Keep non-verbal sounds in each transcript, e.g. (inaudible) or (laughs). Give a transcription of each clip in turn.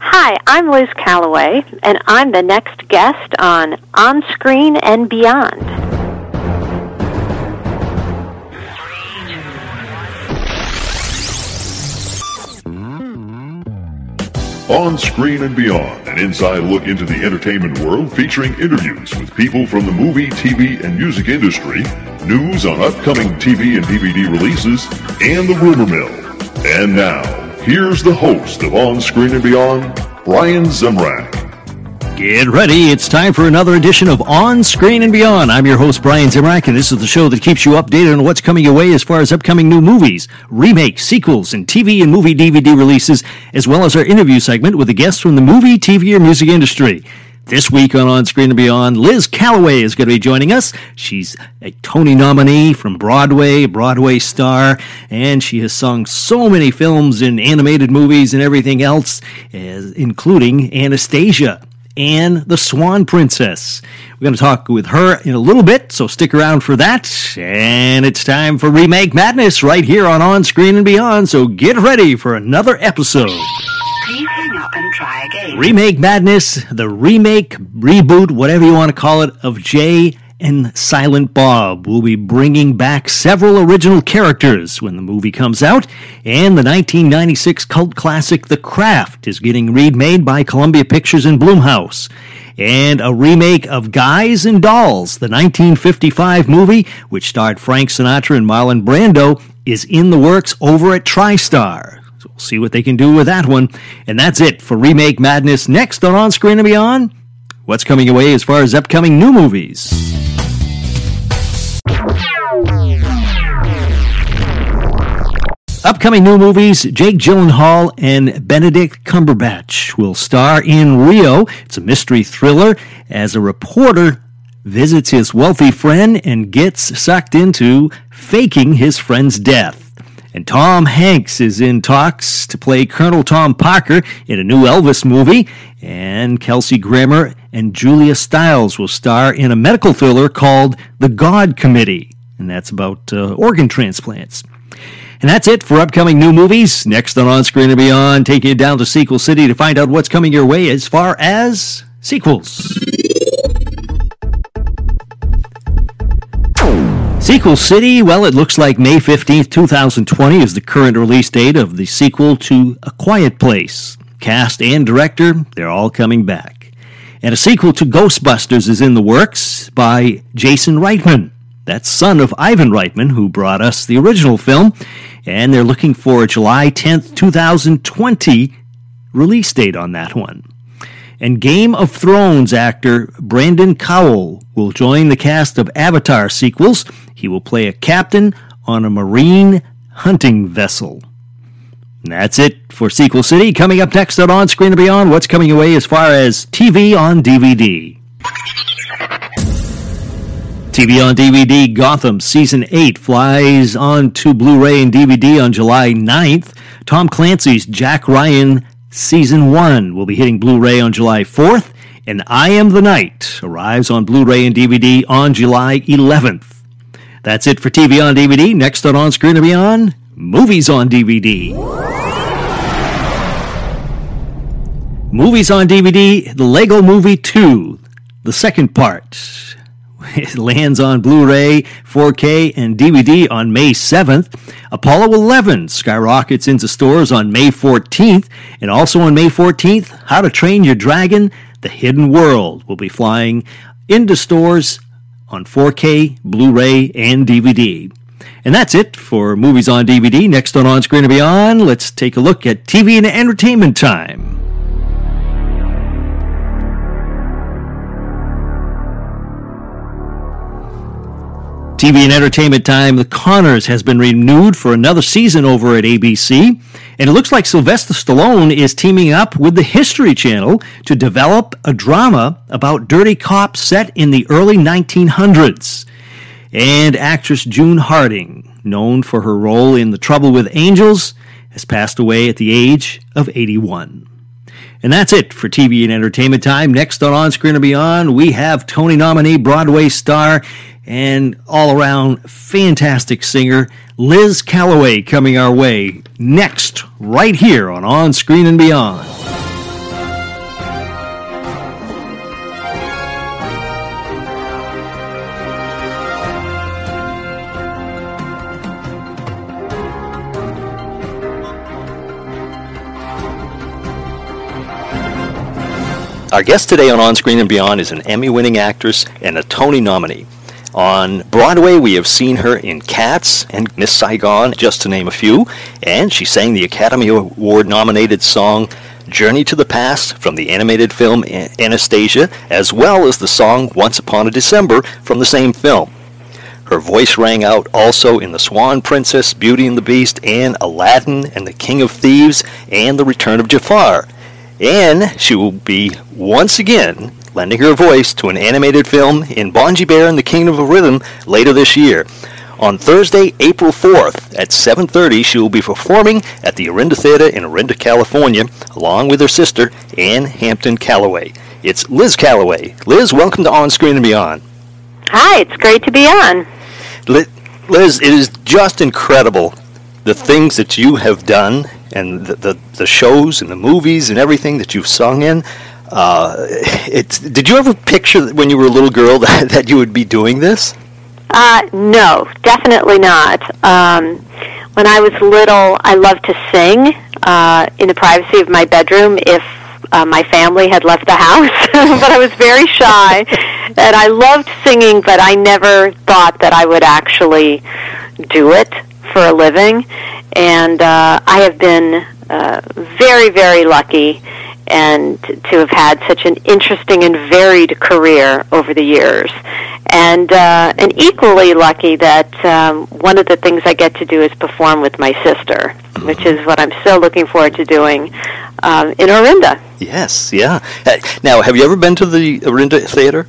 Hi, I'm Liz Callaway, and I'm the next guest on On Screen and Beyond. On Screen and Beyond, an inside look into the entertainment world featuring interviews with people from the movie, TV, and music industry, news on upcoming TV and DVD releases, and the rumor mill. And now, here's the host of On Screen and Beyond, Brian Zemrak. Get ready. It's time for another edition of On Screen and Beyond. I'm your host, Brian Zemrak, and this is the show that keeps you updated on what's coming your way as far as upcoming new movies, remakes, sequels, and TV and movie DVD releases, as well as our interview segment with the guests from the movie, TV, or music industry. This week on On Screen and Beyond, Liz Callaway is going to be joining us. She's a Tony nominee from Broadway, Broadway star, and she has sung so many films and animated movies and everything else, including Anastasia and the Swan Princess. We're going to talk with her in a little bit, so stick around for that. And it's time for Remake Madness right here on On Screen and Beyond, so get ready for another episode. Please hang up and try again. Remake Madness, the remake, reboot, whatever you want to call it, of Jay and Silent Bob will be bringing back several original characters when the movie comes out, and the 1996 cult classic The Craft is getting remade by Columbia Pictures and Blumhouse. And a remake of Guys and Dolls, the 1955 movie, which starred Frank Sinatra and Marlon Brando, is in the works over at TriStar. So we'll see what they can do with that one. And that's it for Remake Madness. Next on On Screen and Beyond, what's coming away as far as upcoming new movies? Upcoming new movies Jake Gyllenhaal and Benedict Cumberbatch will star in Rio. It's a mystery thriller as a reporter visits his wealthy friend and gets sucked into faking his friend's death. And Tom Hanks is in talks to play Colonel Tom Parker in a new Elvis movie. And Kelsey Grammer and Julia Stiles will star in a medical thriller called The God Committee. And that's about uh, organ transplants. And that's it for upcoming new movies. Next on On Screen and Beyond, taking you down to Sequel City to find out what's coming your way as far as sequels. Sequel City, well, it looks like May 15th, 2020 is the current release date of the sequel to A Quiet Place. Cast and director, they're all coming back. And a sequel to Ghostbusters is in the works by Jason Reitman. That's son of Ivan Reitman, who brought us the original film. And they're looking for a July 10th, 2020 release date on that one. And Game of Thrones actor Brendan Cowell will join the cast of Avatar sequels. He will play a captain on a marine hunting vessel. And that's it for Sequel City. Coming up next on On Screen and Beyond, what's coming away as far as TV on DVD. TV on DVD Gotham Season 8 flies on to Blu ray and DVD on July 9th. Tom Clancy's Jack Ryan Season 1 will be hitting Blu ray on July 4th. And I Am the Night arrives on Blu ray and DVD on July 11th. That's it for TV on DVD. Next on On Screen and Beyond, Movies on DVD. Movies on DVD, The Lego Movie 2, the second part. It (laughs) lands on Blu ray, 4K, and DVD on May 7th. Apollo 11 skyrockets into stores on May 14th. And also on May 14th, How to Train Your Dragon The Hidden World will be flying into stores on 4K, Blu ray, and DVD. And that's it for Movies on DVD. Next on On Screen and Beyond, let's take a look at TV and entertainment time. TV and entertainment time, The Connors has been renewed for another season over at ABC. And it looks like Sylvester Stallone is teaming up with the History Channel to develop a drama about dirty cops set in the early 1900s. And actress June Harding, known for her role in The Trouble with Angels, has passed away at the age of 81. And that's it for TV and entertainment time. Next on On Screen and Beyond, we have Tony nominee, Broadway star, and all around fantastic singer, Liz Callaway, coming our way next, right here on On Screen and Beyond. Our guest today on On Screen and Beyond is an Emmy winning actress and a Tony nominee. On Broadway, we have seen her in Cats and Miss Saigon, just to name a few, and she sang the Academy Award nominated song Journey to the Past from the animated film Anastasia, as well as the song Once Upon a December from the same film. Her voice rang out also in The Swan Princess, Beauty and the Beast, and Aladdin and the King of Thieves, and The Return of Jafar. And she will be once again lending her voice to an animated film in Bonji Bear and the Kingdom of Rhythm later this year. On Thursday, April 4th at 7:30, she will be performing at the Orinda Theater in Orinda, California, along with her sister Ann Hampton Callaway. It's Liz Callaway. Liz, welcome to On Screen and Beyond. Hi, it's great to be on. Liz, it is just incredible the things that you have done and the, the, the shows and the movies and everything that you've sung in. Uh, did you ever picture when you were a little girl (laughs) that, that you would be doing this? Uh, no, definitely not. Um, when I was little, I loved to sing uh, in the privacy of my bedroom if uh, my family had left the house. (laughs) but I was very shy, and I loved singing, but I never thought that I would actually do it for a living. And uh, I have been uh, very, very lucky and to have had such an interesting and varied career over the years. And uh, and equally lucky that um, one of the things I get to do is perform with my sister, which is what I'm still looking forward to doing um, in Orinda. Yes, yeah. Uh, now, have you ever been to the Orinda Theater?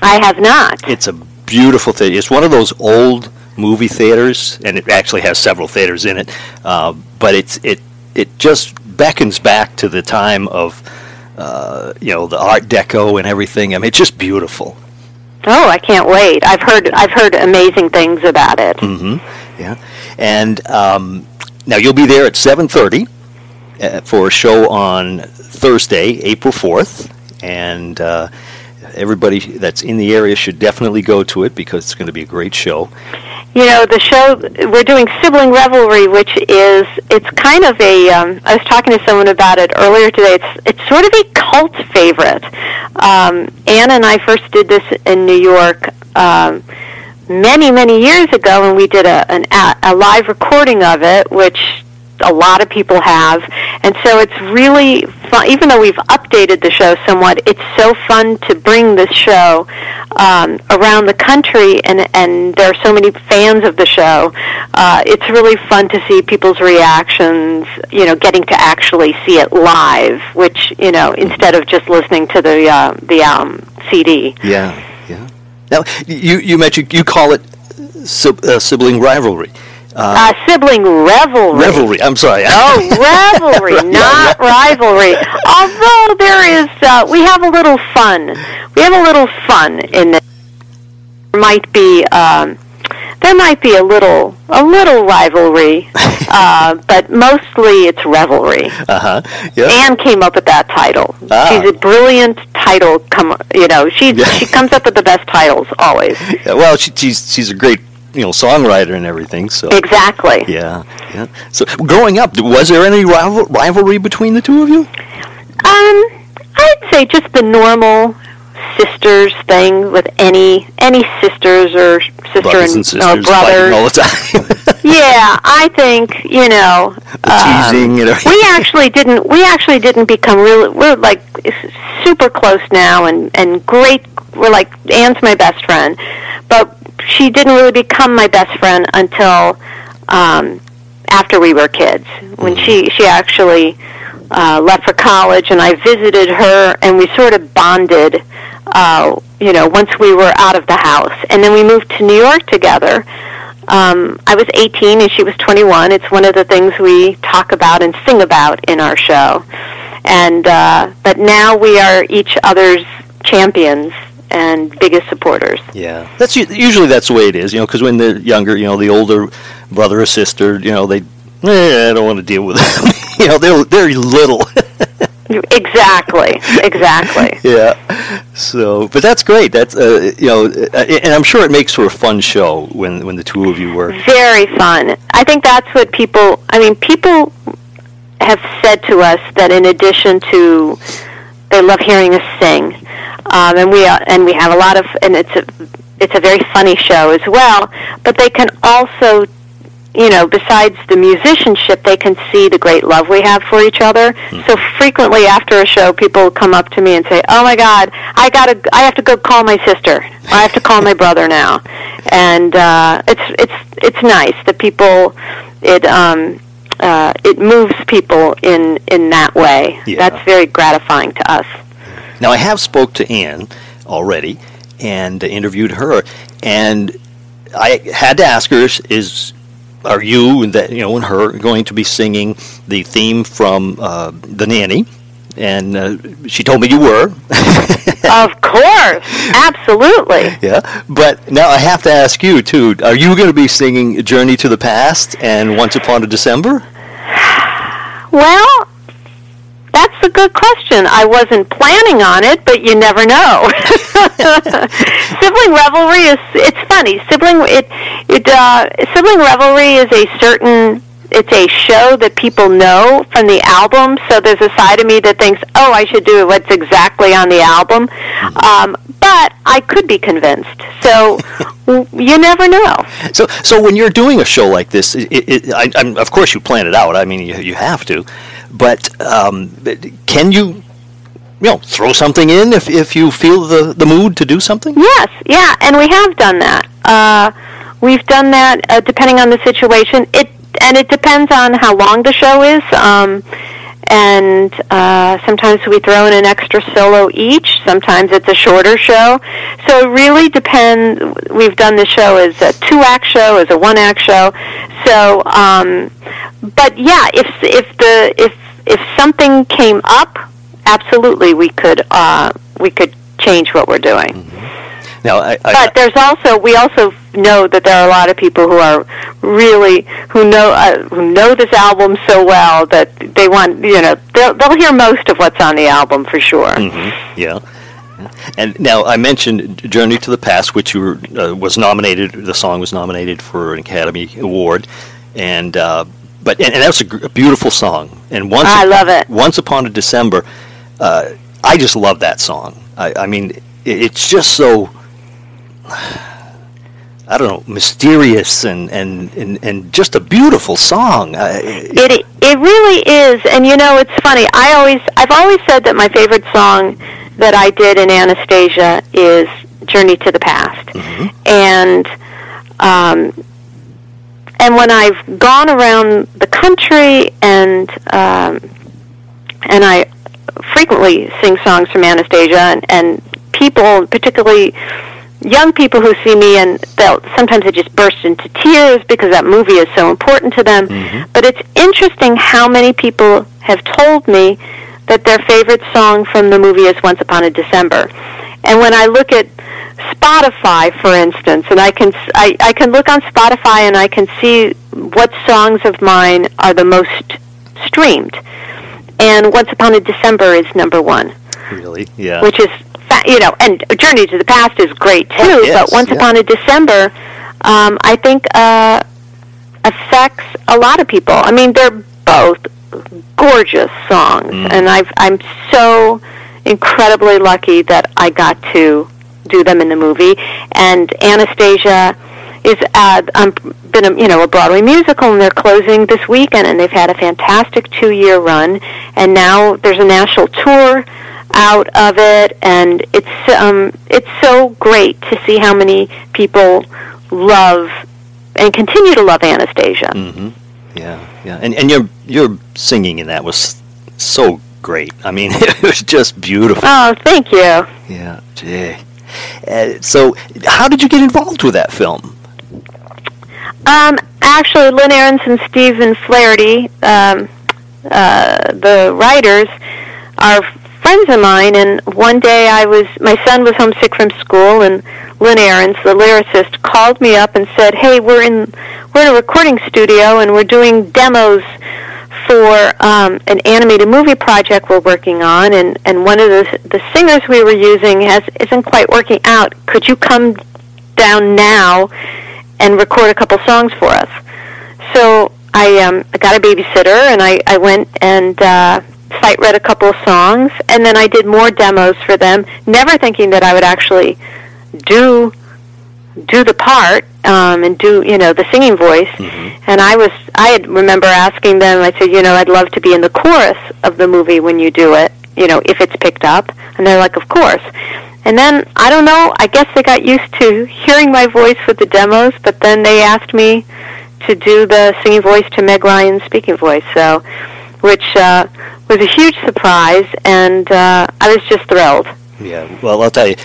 I have not. It's a beautiful theater. It's one of those old movie theaters, and it actually has several theaters in it. Uh, but it's it it just beckons back to the time of uh, you know the Art Deco and everything. I mean, it's just beautiful. Oh, I can't wait! I've heard I've heard amazing things about it. Mm-hmm. Yeah, and um, now you'll be there at seven thirty uh, for a show on Thursday, April fourth, and. Uh, everybody that's in the area should definitely go to it because it's going to be a great show. You know, the show we're doing sibling revelry, which is it's kind of a. Um, I was talking to someone about it earlier today. It's it's sort of a cult favorite. Um, Ann and I first did this in New York. Um, many many years ago and we did a an, a live recording of it which a lot of people have. And so it's really fun, even though we've updated the show somewhat, it's so fun to bring this show um, around the country, and, and there are so many fans of the show. Uh, it's really fun to see people's reactions, you know, getting to actually see it live, which, you know, instead of just listening to the, uh, the um, CD. Yeah, yeah. Now, you, you mentioned, you call it uh, sibling rivalry. Uh, uh, sibling revelry. Revelry. I'm sorry. Oh, (laughs) revelry, not yeah. rivalry. Although there is, uh, we have a little fun. We have a little fun in this. There might be, um, there might be a little, a little rivalry, (laughs) uh, but mostly it's revelry. Uh huh. Yep. Ann came up with that title. Ah. She's a brilliant title. Come, you know, she she comes up with the best titles always. (laughs) Yeah, well, she, she's she's a great you know songwriter and everything. So exactly. Yeah, yeah. So growing up, was there any rival- rivalry between the two of you? Um, I'd say just the normal sisters thing with any any sisters or sister brothers and, and sisters or brothers all the time. (laughs) yeah, I think you know. The um, teasing and we actually didn't. We actually didn't become real. We're like super close now, and and great. We're like Ann's my best friend, but she didn't really become my best friend until um, after we were kids. When she she actually uh, left for college, and I visited her, and we sort of bonded. Uh, you know, once we were out of the house, and then we moved to New York together. Um, I was 18 and she was 21. It's one of the things we talk about and sing about in our show. And uh, but now we are each other's champions and biggest supporters. Yeah, that's usually that's the way it is. You know, because when they're younger, you know, the older brother or sister, you know, they, eh, I don't want to deal with them. (laughs) you know, they're they're little. Exactly, exactly. (laughs) yeah. So, but that's great. That's uh, you know, uh, and I'm sure it makes for a fun show when when the two of you work. Very fun. I think that's what people. I mean, people have said to us that in addition to they love hearing us sing, um, and we uh, and we have a lot of and it's a it's a very funny show as well. But they can also you know, besides the musicianship, they can see the great love we have for each other. So frequently after a show, people come up to me and say, "Oh my God, I gotta, I have to go call my sister. I have to call my brother now." And uh, it's it's it's nice that people it um, uh, it moves people in in that way. Yeah. That's very gratifying to us. Now, I have spoke to Ann already and interviewed her, and I had to ask her: Is, are you and that you know and her going to be singing the theme from uh, the nanny? And uh, she told me you were. (laughs) of course, absolutely. yeah, but now I have to ask you too. Are you going to be singing "Journey to the Past" and "Once Upon a December"? Well, that's a good question. I wasn't planning on it, but you never know. (laughs) sibling revelry is it's funny. Sibling it it uh, sibling revelry is a certain it's a show that people know from the album. So there's a side of me that thinks, oh, I should do what's exactly on the album. Um, but I could be convinced. So (laughs) you never know. So, so when you're doing a show like this, it, it, I, I'm, of course you plan it out. I mean, you, you have to, but um, can you, you know, throw something in if, if you feel the, the mood to do something? Yes, yeah, and we have done that. Uh, we've done that uh, depending on the situation. It and it depends on how long the show is. Um, and uh, sometimes we throw in an extra solo each. Sometimes it's a shorter show. So it really depends. We've done the show as a two-act show, as a one-act show. So, um, but yeah, if if the if if something came up, absolutely we could uh, we could change what we're doing. Now, I, I, But there's also we also know that there are a lot of people who are really who know uh, who know this album so well that they want you know they'll they'll hear most of what's on the album for sure. Mhm, yeah. And now I mentioned "Journey to the Past," which you were, uh, was nominated. The song was nominated for an Academy Award, and uh, but and, and that's a, gr- a beautiful song. And once I love it. Once upon a December, uh, I just love that song. I, I mean, it, it's just so. (sighs) I don't know, mysterious and, and, and, and just a beautiful song. I, It it really is, and you know it's funny. I always I've always said that my favorite song that I did in Anastasia is "Journey to the Past," and um, and when I've gone around the country and um, and I frequently sing songs from Anastasia, and, and people, particularly young people who see me and they'll sometimes they just burst into tears because that movie is so important to them. But it's interesting how many people have told me that their favorite song from the movie is Once Upon a December. And when I look at Spotify, for instance, and I can I, I can look on Spotify and I can see what songs of mine are the most streamed. And Once Upon a December is number one really, yeah. which is fa- you know, and Journey to the Past is great too. Oh, yes, but Once yeah. Upon a December, um, I think uh, affects a lot of people. I mean, they're both gorgeous songs, Mm. and I've I'm so incredibly lucky that I got to do them in the movie. And Anastasia is uh, um, been a, you know a Broadway musical, and they're closing this weekend, and they've had a fantastic two year run, and now there's a national tour out of it, and it's um, it's so great to see how many people love and continue to love Anastasia. Mm-hmm. Yeah, yeah, and and your your singing in that was so great. I mean, (laughs) it was just beautiful. Oh, thank you. Yeah, gee. Uh, so, how did you get involved with that film? Um, actually, Lynn Ahrens and Stephen Flaherty, um, uh, the writers, are friends of mine. And one day, I was my son was homesick from school, and Lynn Ahrens, the lyricist, called me up and said, "Hey, we're in we're in a recording studio, and we're doing demos." For um, an animated movie project we're working on, and, and one of the the singers we were using has isn't quite working out. Could you come down now and record a couple songs for us? So I um, I got a babysitter, and I I went and uh, sight read a couple of songs, and then I did more demos for them, never thinking that I would actually do do the part um, and do you know the singing voice. Mm-hmm. And I was I had remember asking them. I said, you know, I'd love to be in the chorus of the movie when you do it. You know, if it's picked up. And they're like, of course. And then I don't know. I guess they got used to hearing my voice with the demos, but then they asked me to do the singing voice to Meg Ryan's speaking voice. So, which uh, was a huge surprise, and uh, I was just thrilled. Yeah, well, I'll tell you,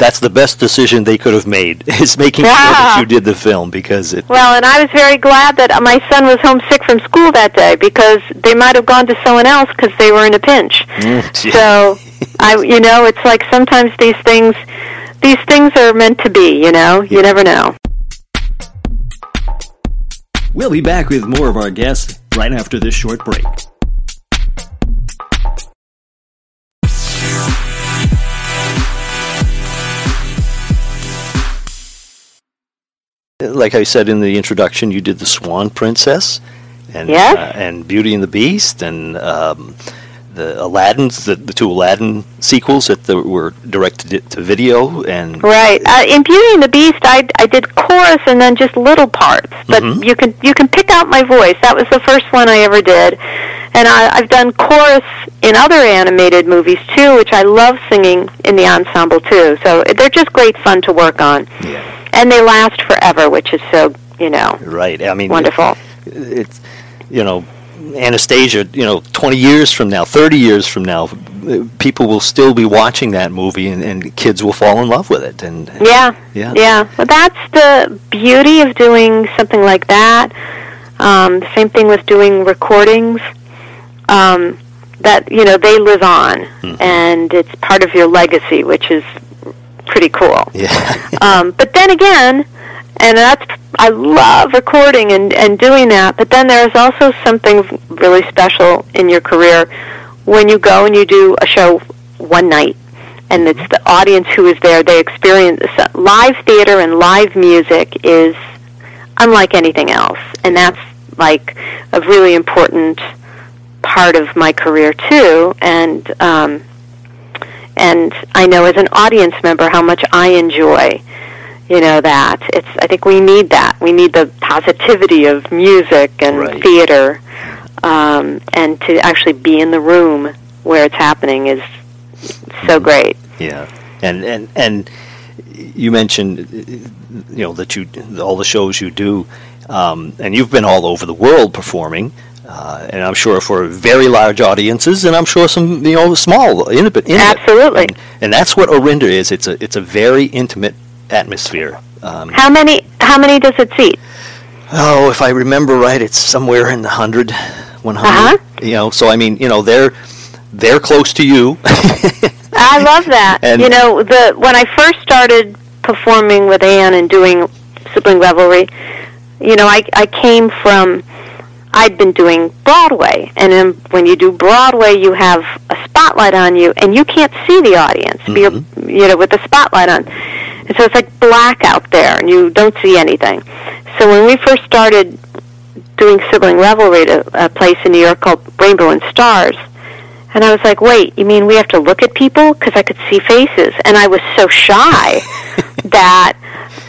that's the best decision they could have made (laughs) is making sure that you did the film because it. Well, and I was very glad that my son was homesick from school that day because they might have gone to someone else because they were in a pinch. Mm, (laughs) So, (laughs) I, you know, it's like sometimes these things, these things are meant to be. You know, you never know. We'll be back with more of our guests right after this short break. Like I said in the introduction, you did the Swan Princess, and Yes. uh, and Beauty and the Beast, and um, the Aladdin's, the, the two Aladdin sequels that the, were directed to video, and Right. Uh, in Beauty and the Beast, I, I did chorus and then just little parts, but Mhm. you can you can pick out my voice. That was the first one I ever did, and I, I've done chorus in other animated movies too, which I love singing in the ensemble too. So they're just great fun to work on, yeah, and they last forever, which is so you know right. I mean, wonderful. it's you know Anastasia you know 20 years from now 30 years from now people will still be watching that movie and, and kids will fall in love with it and Yeah. Yeah. Yeah. Well, that's the beauty of doing something like that. Um, same thing with doing recordings. Um, that you know they live on, and it's part of your legacy, which is pretty cool. yeah (laughs) Um, but then again, and that's I love recording and and doing that. But then there's also something really special in your career when you go and you do a show one night, and it's the audience who is there. They experience live theater and live music is unlike anything else, and that's like a really important part of my career too. And um, and I know as an audience member how much I enjoy you know that it's i think we need that we need the positivity of music and Right. theater um, and to actually be in the room where it's happening is so great yeah and and and you mentioned uh, you know that you all the shows you do um, and you've been all over the world performing uh, and I'm sure for very large audiences, and I'm sure some you know small, intimate. intimate. Absolutely. And, and that's what Orinda is. It's a it's a very intimate atmosphere. Um, how many how many does it seat Oh, if I remember right, it's somewhere in the 100, 100. Uh-huh. You know, so I mean, you know, they're they're close to you. I (laughs) love that. And- you know, the when I first started performing with Ann and doing sibling revelry, you know, I I came from I'd been doing Broadway, and then when you do Broadway, you have a spotlight on you, and you can't see the audience. You're, mm-hmm. you know, with the spotlight on, and so it's like black out there, and you don't see anything. So when we first started doing sibling revelry at a, a place in New York called Rainbow and Stars, and I was like, wait, you mean we have to look at people? Because I could see faces. And I was so shy (laughs) that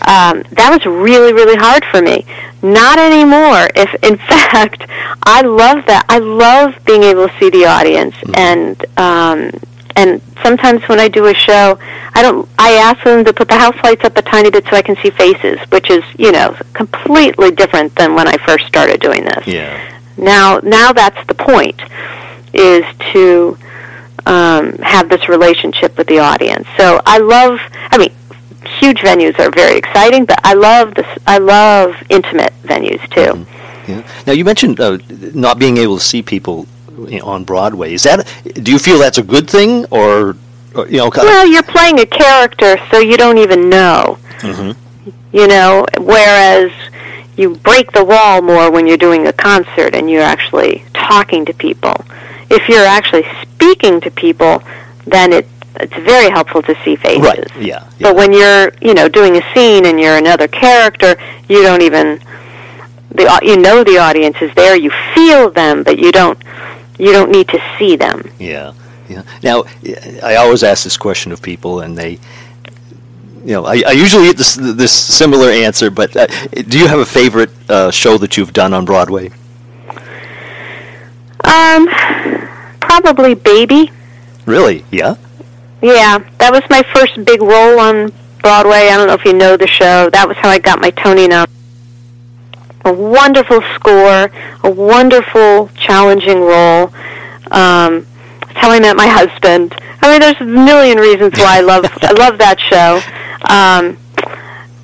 um, that was really, really hard for me. Not anymore. If, in (laughs) fact, I love that. I love being able to see the audience and um, and sometimes when I do a show, I don't. I ask them to put the house lights up a tiny bit so I can see faces, which is you know completely different than when I first started doing this. Yeah. Now, now that's the point, is to um, have this relationship with the audience. So I love. I mean, huge venues are very exciting, but I love this. I love intimate venues too. Yeah. Now you mentioned uh, not being able to see people you know, on Broadway. Is that? Do you feel that's a good thing, or, or you know? Well, you're playing a character, so you don't even know. Mhm. You know, whereas you break the wall more when you're doing a concert and you're actually talking to people. If you're actually speaking to people, then it it's very helpful to see faces. right? Yeah. yeah. But when you're, you know, doing a scene and you're another character, you don't even the you know the audience is there, you feel them, but you don't you don't need to see them. Yeah, yeah. Now, I always ask this question of people, and they, you know, I, I usually get this this similar answer. But uh, do you have a favorite uh, show that you've done on Broadway? Um, probably Baby. Really? Yeah. Yeah, that was my first big role on Broadway. I don't know if you know the show. That was how I got my Tony nom. A wonderful score, a wonderful, challenging role. Um, that's how I met my husband. I mean, there's a million reasons why I (laughs) love I love that show. Um,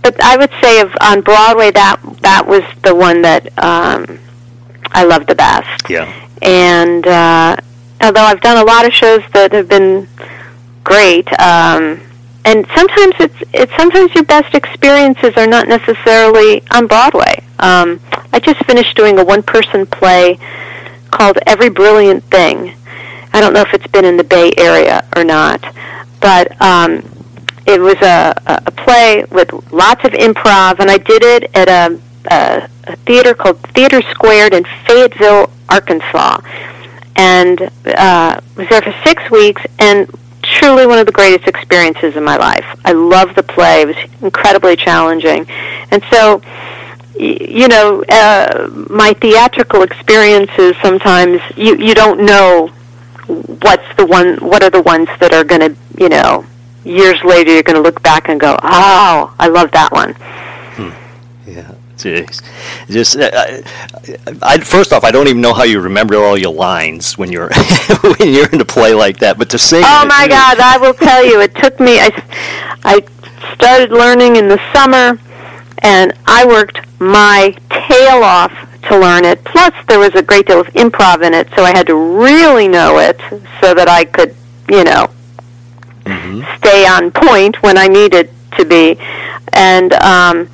but I would say of on Broadway that that was the one that um, I loved the best Yeah. and uh, although I've done a lot of shows that have been great, um, and sometimes it's it's sometimes your best experiences are not necessarily on Broadway. Um, I just finished doing a one-person play called Every Brilliant Thing. I don't know if it's been in the Bay Area or not, but um, it was a, a play with lots of improv, and I did it at a, a, a theater called Theater Squared in Fayetteville, Arkansas, and uh, was there for six weeks, and truly one of the greatest experiences in my life. I love the play; it was incredibly challenging, and so. You know, uh, my theatrical experiences sometimes you you don't know what's the one what are the ones that are going to you know years later you're going to look back and go oh i love that one Yeah. Jeez. Just uh, I, I, first off, I don't even know how you remember all your lines when you're (laughs) when you're in a play like that. But to sing. oh my you- god i will tell you it took me i i started learning in the summer and i worked my tail off to learn it plus there was a great deal of improv in it so i had to really know it so that i could you know stay on point when I needed to be. And um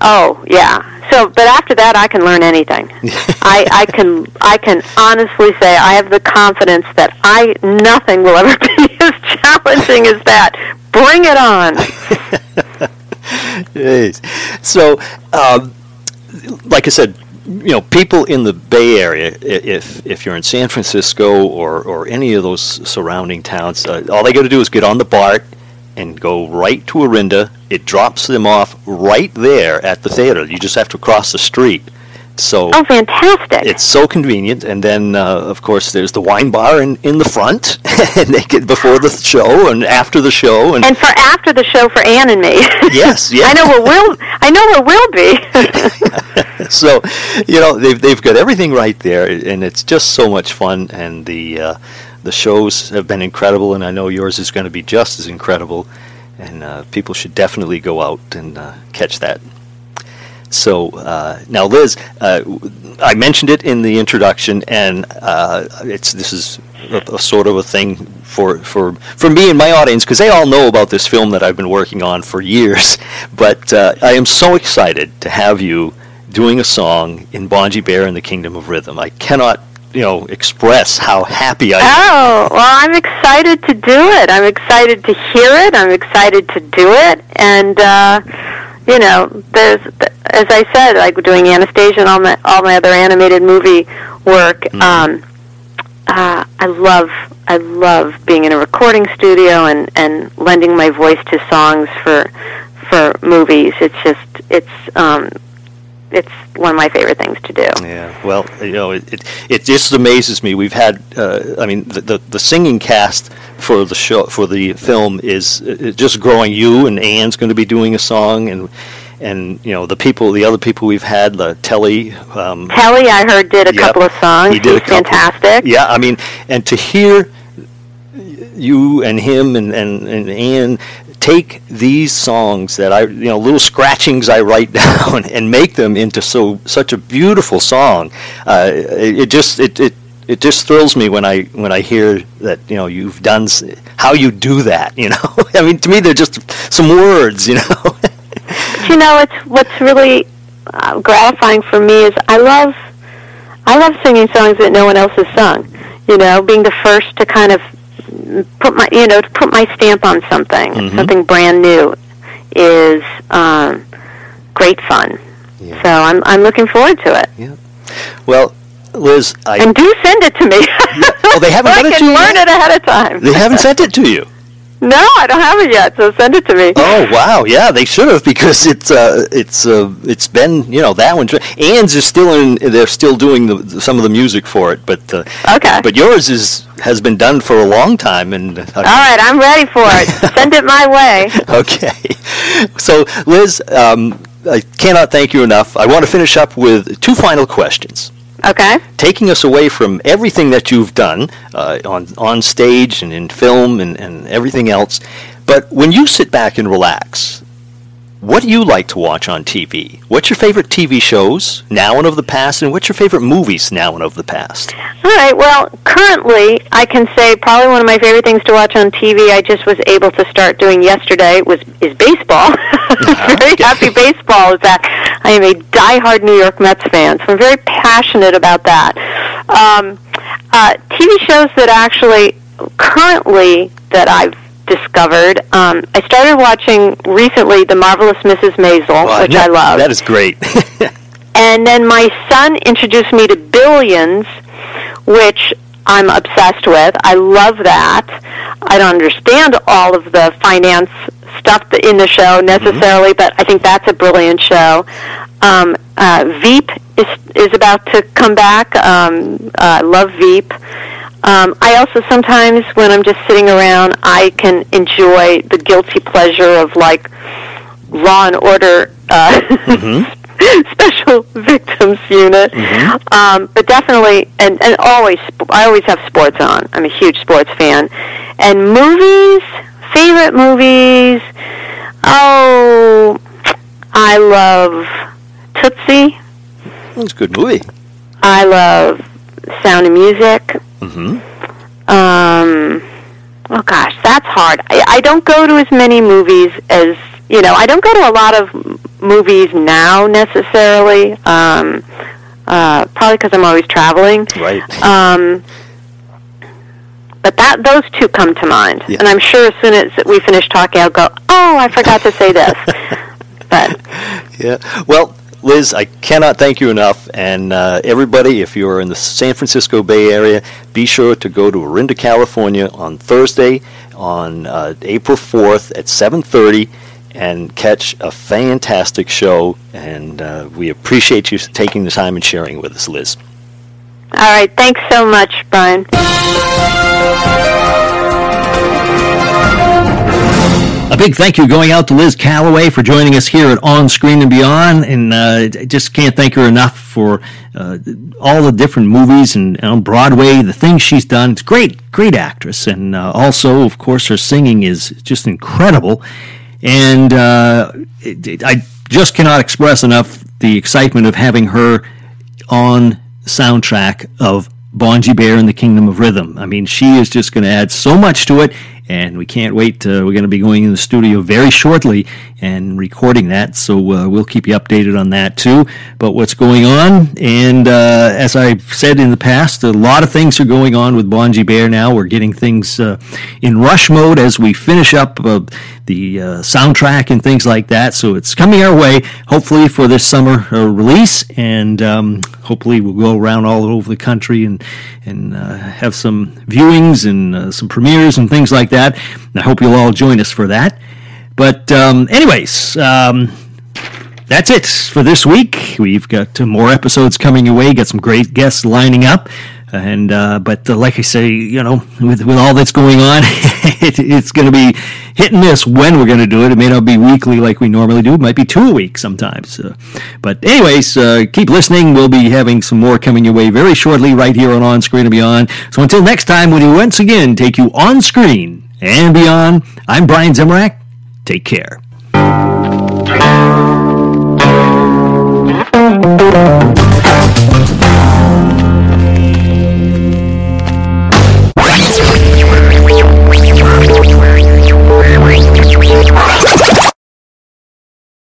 oh yeah. So but after that I can learn anything. (laughs) I, I can I can honestly say I have the confidence that I nothing will ever (laughs) be as challenging as that. Bring it on. (laughs) Jeez. So, um, like I said, you know, people in the Bay Area, if if you're in San Francisco or or any of those surrounding towns, uh, all they got to do is get on the BART and go right to Orinda. It drops them off right there at the theater. You just have to cross the street. So Oh fantastic. it's so convenient. And then, uh, of course, there's the wine bar in, in the front, (laughs) and they get before the show and after the show, and and for after the show for Ann and me. (laughs) Yes, yeah. I know where we'll I know where we'll be. (laughs) so you know they've they've got everything right there, and it's just so much fun. And the uh, the shows have been incredible, and I know yours is going to be just as incredible. And uh, people should definitely go out and uh, catch that. So uh, now, Liz, uh, I mentioned it in the introduction, and uh, it's this is a, a sort of a thing for for for me and my audience because they all know about this film that I've been working on for years. (laughs) But uh, I am so excited to have you doing a song in Bonji Bear in the Kingdom of Rhythm. I cannot, you know, express how happy I am. Oh, well, I'm excited to do it. I'm excited to hear it. I'm excited to do it. And, uh, you know, there's, as I said, like doing Anastasia and all my, all my other animated movie work, um, uh, I love, I love being in a recording studio and, and lending my voice to songs for, for movies. It's just, it's, um, it's one of my favorite things to do. Yeah, well, you know, it, it, it just amazes me. We've had, uh, I mean, the, the, the singing cast for the show for the film is uh, just growing you and Ann's going to be doing a song and and you know the people the other people we've had the Telly um, Telly, I heard, did a Yep. couple of songs. He did a He's couple. fantastic. Yeah, I mean, and to hear you and him and, and, and Ann take these songs that I, you know, little scratchings I write (laughs) down and make them into so such a beautiful song. Uh, it, it just it, it it just thrills me when I when I hear that you know you've done how you do that. You (laughs) know, I mean, to me they're just some words. You (laughs) know. You know, it's what's really uh, gratifying for me is I love I love singing songs that no one else has sung. You know, being the first to kind of put my you know to put my stamp on something, Mhm. something brand new, is um, great fun. Yeah. So I'm I'm looking forward to it. Yeah. well, Liz, I And do send it to me. Oh, they (laughs) haven't so it can to you learn yet? it ahead of time. they haven't sent it to you. No, I don't have it yet. So send it to me. Oh wow, yeah, they should have because it's uh, it's uh, it's been you know that one. Ann's is still in. They're still doing the, the- some of the music for it, but uh, Okay. but yours is has been done for a long time. And uh, All right, I'm ready for it. (laughs) send it my way. okay, so Liz, um, I cannot thank you enough. I want to finish up with two final questions. Okay. taking us away from everything that you've done uh, on on stage and in film and, and everything else. But when you sit back and relax, what do you like to watch on TV? What's your favorite TV shows now and of the past, and what's your favorite movies now and of the past? All right. Well, currently, I can say probably one of my favorite things to watch on TV. I just was able to start doing yesterday was is baseball. (laughs) very happy baseball is that I am a diehard New York Mets fan, so I'm very passionate about that. Um, uh, TV shows that actually currently that I've discovered. Um, I started watching recently The Marvelous Mrs. Maisel, Well, which I love. That is great. (laughs) And then my son introduced me to Billions, which I'm obsessed with. I love that. I don't understand all of the finance stuff in the show necessarily, but I think that's a brilliant show. Um, uh, Veep is is about to come back. Um, uh, I love Veep. Um, I also sometimes, when I'm just sitting around, I can enjoy the guilty pleasure of like Law and Order. Uh, (laughs) Special Victims Unit, um, but definitely, and and always, I always have sports on. I'm a huge sports fan, and movies, favorite movies. Oh, I love Tootsie. It's a good movie. I love Sound of Music. Hmm Um, oh gosh, that's hard. I, I don't go to as many movies as you know. I don't go to a lot of movies now necessarily. Um, uh, probably because I'm always traveling. Right. Um, but that those two come to mind, Yeah. and I'm sure as soon as we finish talking, I'll go, "Oh, I forgot to say this." (laughs) but Yeah. Well, Liz, I cannot thank you enough. And uh, everybody, if you're in the San Francisco Bay Area, be sure to go to Orinda, California on Thursday, on uh, April 4th at 7:30, and catch a fantastic show. And uh, we appreciate you taking the time and sharing with us, Liz. all right, thanks so much, Brian. A big thank you going out to Liz Callaway for joining us here at On Screen and Beyond, and uh, I just can't thank her enough for uh, all the different movies and, and on Broadway, the things she's done. It's great, great actress, and uh, also, of course, her singing is just incredible. And uh, I just cannot express enough the excitement of having her on soundtrack of Bonji Bear and the Kingdom of Rhythm. I mean, she is just going to add so much to it, and we can't wait. Uh, we're going to be going in the studio very shortly and recording that, so uh, we'll keep you updated on that too. But what's going on, and uh, as I've said in the past, a lot of things are going on with Bonji Bear now. We're getting things uh, in rush mode as we finish up uh, the uh, soundtrack and things like that. So it's coming our way, hopefully for this summer uh, release, and um, hopefully we'll go around all over the country and and uh, have some viewings and uh, some premieres and things like that. And I hope you'll all join us for that. But um, anyways. Um, that's it for this week. We've got more episodes coming your way. Got some great guests lining up. And uh, but uh, like I say, you know, with with all that's going on, (laughs) it, it's going to be hit and miss when we're going to do it. It may not be weekly like we normally do. It might be two a week sometimes. Uh, but anyways, uh, keep listening. We'll be having some more coming your way very shortly, right here on On Screen and Beyond. So until next time, when we once again take you on screen and beyond, I'm Brian Zemrak. Take care.